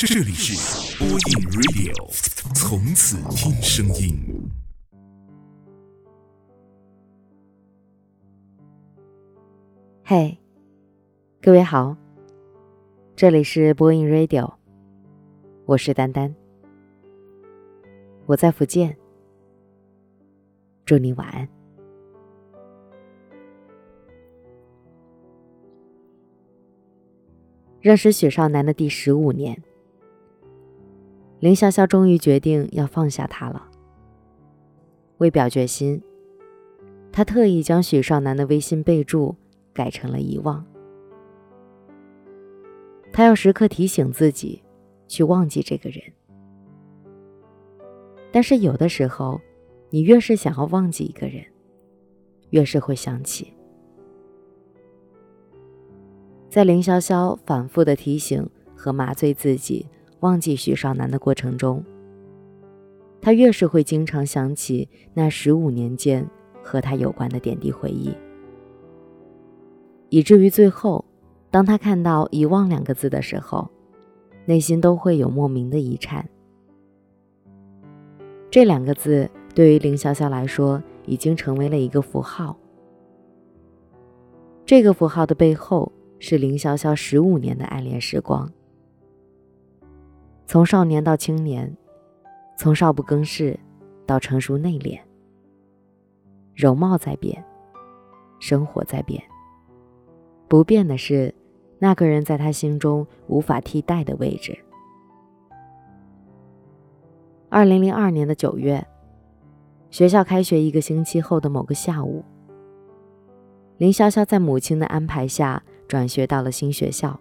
这里是播音 Radio，从此听声音。嘿，各位好，这里是播音 Radio，我是丹丹，我在福建，祝你晚安。认识许少南的第十五年，林潇潇终于决定要放下他了。为表决心，他特意将许少南的微信备注改成了遗忘。他要时刻提醒自己，去忘记这个人。但是有的时候，你越是想要忘记一个人，越是会想起。在林潇潇反复的提醒和麻醉自己忘记许少南的过程中，他越是会经常想起那十五年间和他有关的点滴回忆，以至于最后，当他看到“遗忘”两个字的时候，内心都会有莫名的一颤。这两个字对于林潇潇来说，已经成为了一个符号。这个符号的背后。是林潇潇十五年的暗恋时光，从少年到青年，从少不更事到成熟内敛。容貌在变，生活在变，不变的是那个人在他心中无法替代的位置。二零零二年的九月，学校开学一个星期后的某个下午，林潇潇在母亲的安排下。转学到了新学校。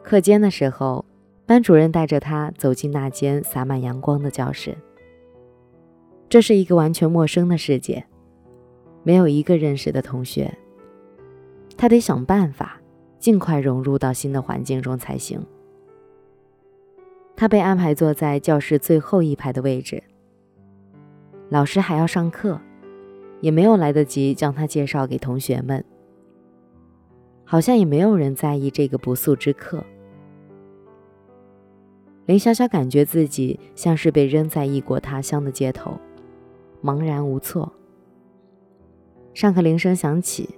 课间的时候，班主任带着他走进那间洒满阳光的教室。这是一个完全陌生的世界，没有一个认识的同学。他得想办法尽快融入到新的环境中才行。他被安排坐在教室最后一排的位置。老师还要上课，也没有来得及将他介绍给同学们。好像也没有人在意这个不速之客。林潇潇感觉自己像是被扔在异国他乡的街头，茫然无措。上课铃声响起，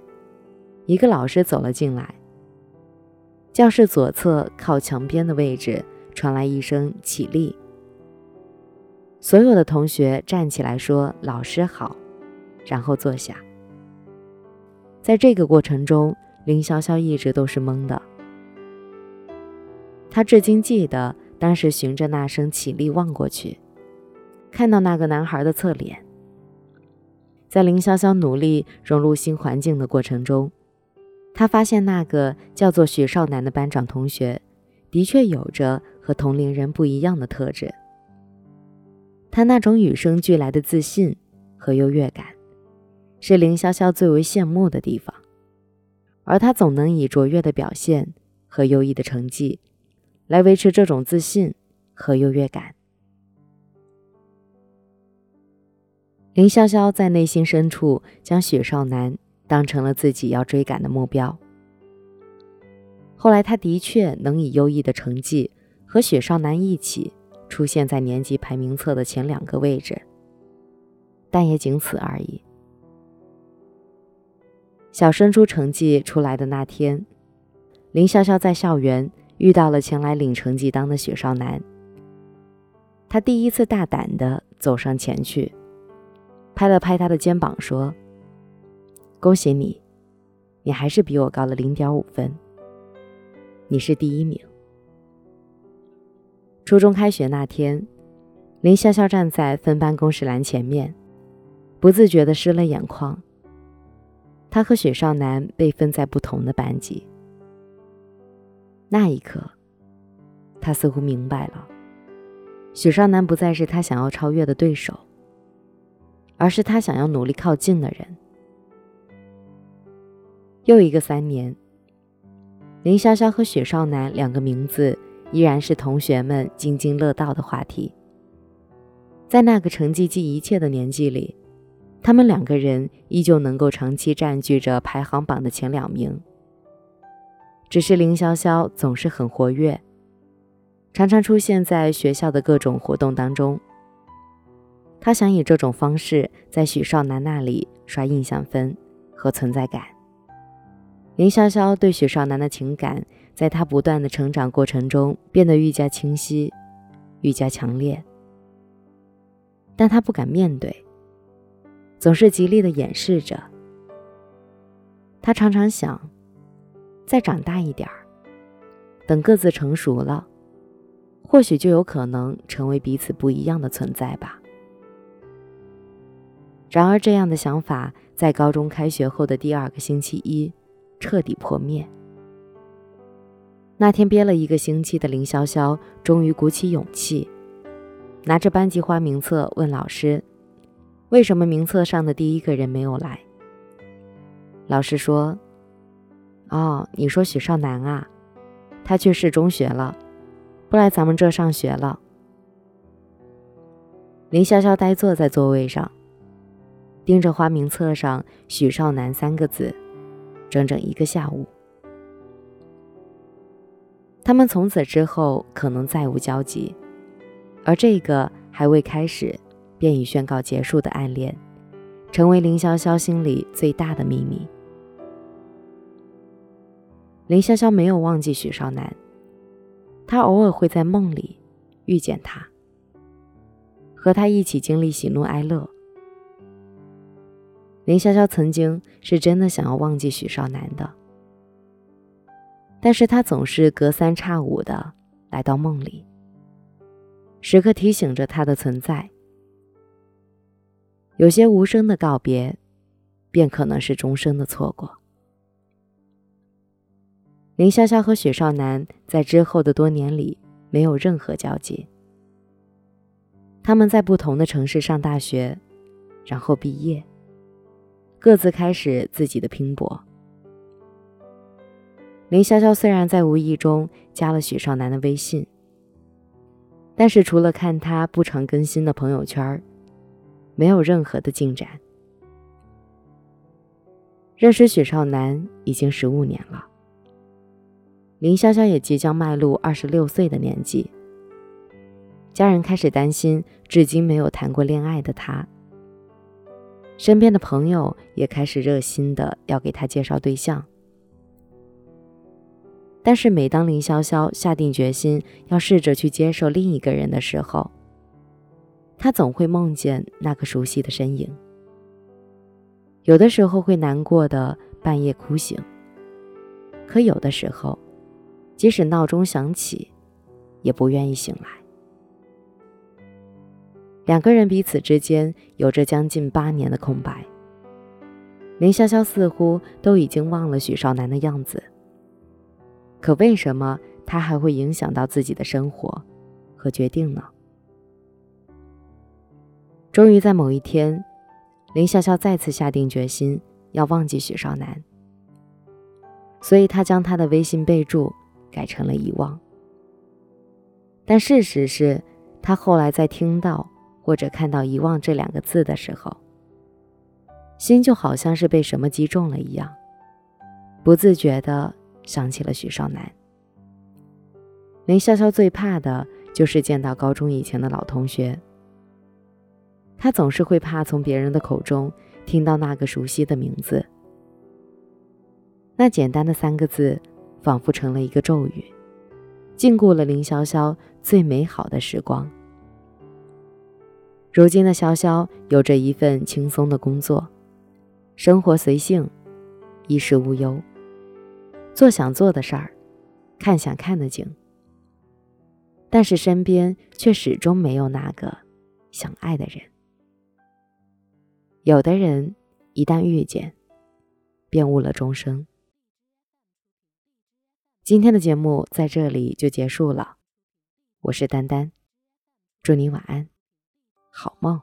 一个老师走了进来。教室左侧靠墙边的位置传来一声“起立”，所有的同学站起来说“老师好”，然后坐下。在这个过程中。林潇潇一直都是懵的，他至今记得当时循着那声起立望过去，看到那个男孩的侧脸。在林潇潇努力融入新环境的过程中，他发现那个叫做许少南的班长同学，的确有着和同龄人不一样的特质。他那种与生俱来的自信和优越感，是林潇潇最为羡慕的地方。而他总能以卓越的表现和优异的成绩，来维持这种自信和优越感。林潇潇在内心深处将许少南当成了自己要追赶的目标。后来，他的确能以优异的成绩和许少南一起出现在年级排名册的前两个位置，但也仅此而已。小升初成绩出来的那天，林潇潇在校园遇到了前来领成绩单的许少南。他第一次大胆地走上前去，拍了拍他的肩膀，说：“恭喜你，你还是比我高了零点五分。你是第一名。”初中开学那天，林潇潇站在分班公示栏前面，不自觉地湿了眼眶。他和许少南被分在不同的班级。那一刻，他似乎明白了，许少南不再是他想要超越的对手，而是他想要努力靠近的人。又一个三年，林潇潇和许少南两个名字依然是同学们津津乐道的话题。在那个成绩记一切的年纪里。他们两个人依旧能够长期占据着排行榜的前两名，只是林潇潇总是很活跃，常常出现在学校的各种活动当中。他想以这种方式在许少南那里刷印象分和存在感。林潇潇对许少南的情感，在他不断的成长过程中变得愈加清晰、愈加强烈，但他不敢面对，总是极力的掩饰着。他常常想，再长大一点儿，等各自成熟了，或许就有可能成为彼此不一样的存在吧。然而，这样的想法在高中开学后的第二个星期一彻底破灭。那天憋了一个星期的林潇潇终于鼓起勇气，拿着班级花名册问老师：“为什么名册上的第一个人没有来？”老师说：“哦，你说许少南啊，他去市中学了，不来咱们这上学了。”林潇潇呆坐在座位上。盯着花名册上“许少南”三个字，整整一个下午。他们从此之后可能再无交集，而这个还未开始便已宣告结束的暗恋，成为林潇潇心里最大的秘密。林潇潇没有忘记许少南，他偶尔会在梦里遇见他，和他一起经历喜怒哀乐。林潇潇曾经是真的想要忘记许少南的，但是他总是隔三差五的来到梦里，时刻提醒着他的存在。有些无声的告别，便可能是终生的错过。林潇潇和许少南在之后的多年里没有任何交集，他们在不同的城市上大学，然后毕业。各自开始自己的拼搏。林潇潇虽然在无意中加了许少南的微信，但是除了看他不常更新的朋友圈，没有任何的进展。认识许少南已经十五年了，林潇潇也即将迈入二十六岁的年纪，家人开始担心至今没有谈过恋爱的他。身边的朋友也开始热心的要给他介绍对象，但是每当林潇潇下定决心要试着去接受另一个人的时候，他总会梦见那个熟悉的身影。有的时候会难过的半夜哭醒，可有的时候，即使闹钟响起，也不愿意醒来。两个人彼此之间有着将近八年的空白，林潇潇似乎都已经忘了许少南的样子。可为什么他还会影响到自己的生活和决定呢？终于在某一天，林潇潇再次下定决心要忘记许少南，所以他将他的微信备注改成了遗忘。但事实是，他后来在听到。或者看到“遗忘”这两个字的时候，心就好像是被什么击中了一样，不自觉地想起了许少南。林潇潇最怕的就是见到高中以前的老同学，他总是会怕从别人的口中听到那个熟悉的名字，那简单的三个字，仿佛成了一个咒语，禁锢了林潇潇最美好的时光。如今的潇潇有着一份轻松的工作，生活随性，衣食无忧，做想做的事儿，看想看的景。但是身边却始终没有那个想爱的人。有的人一旦遇见，便误了终生。今天的节目在这里就结束了，我是丹丹，祝你晚安。好梦。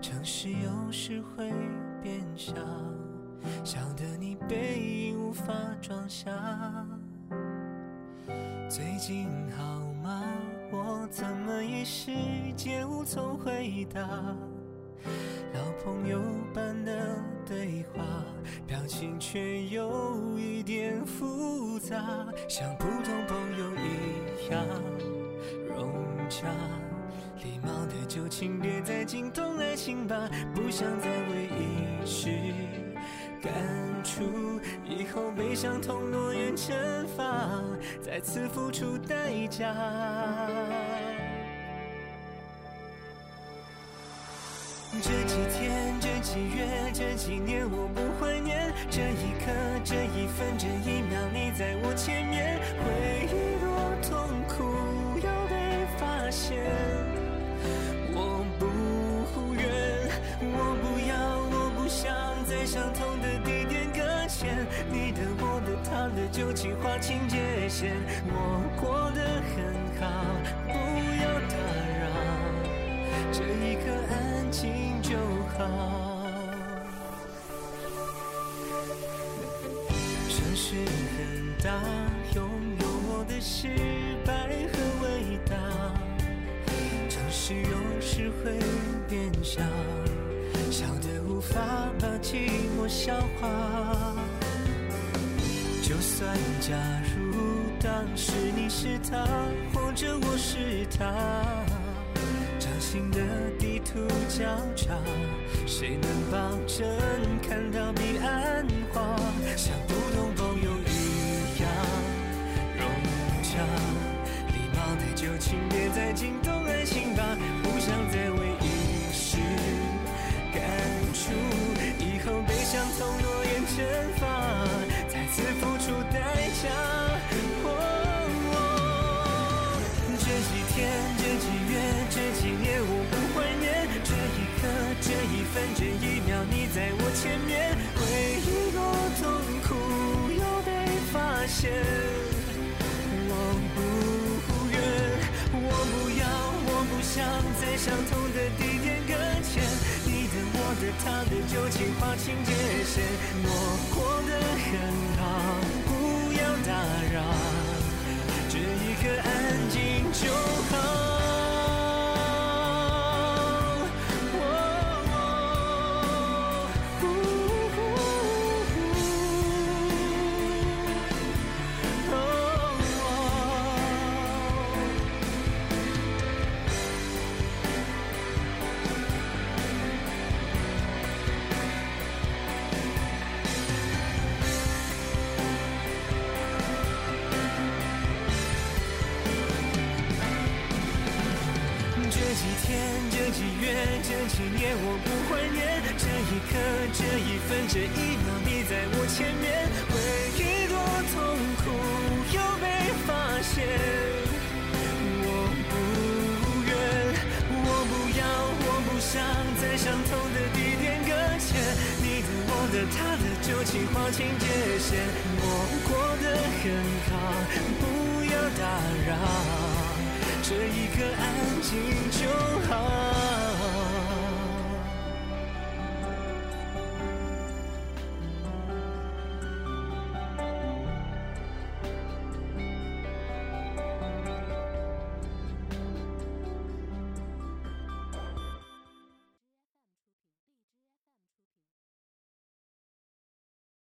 城市有时会变小，小的你背影无法装下。最近好吗？我怎么一时间无从回答？老朋友般的对话，表情却有一点复杂，像普通朋友一样融洽。礼貌的旧情别再惊动爱情吧，不想再为一时感触，以后悲伤痛诺言惩罚，再次付出代价。这几天，这几月，这几年，我不怀念这一刻，这一分，这一秒，你在我前面。回忆多痛苦，的、旧情划清界限。我过得很好，不要打扰。这一刻安静就好。城市很大，拥有我的失败和伟大。城市有时会变小，小的无法把寂寞消化。就算假如当时你是他，或者我是他，掌心的地图交叉，谁能保证看到彼岸花？在我前面。回忆多痛苦，又被发现。我不愿，我不要，我不想在相同的地点搁浅。你的、我的、他的，旧情划清界限。我过得很好，不要打扰。这一刻安静就好。这几天，这几月，这几年，我不怀念这一刻，这一分，这一秒，你在我前面。回忆多痛苦，又被发现。我不愿，我不要，我不想在相同的地点搁浅。你的、我的、他的，旧情划清界限。我过得很好，不要打扰。这一刻安静就好。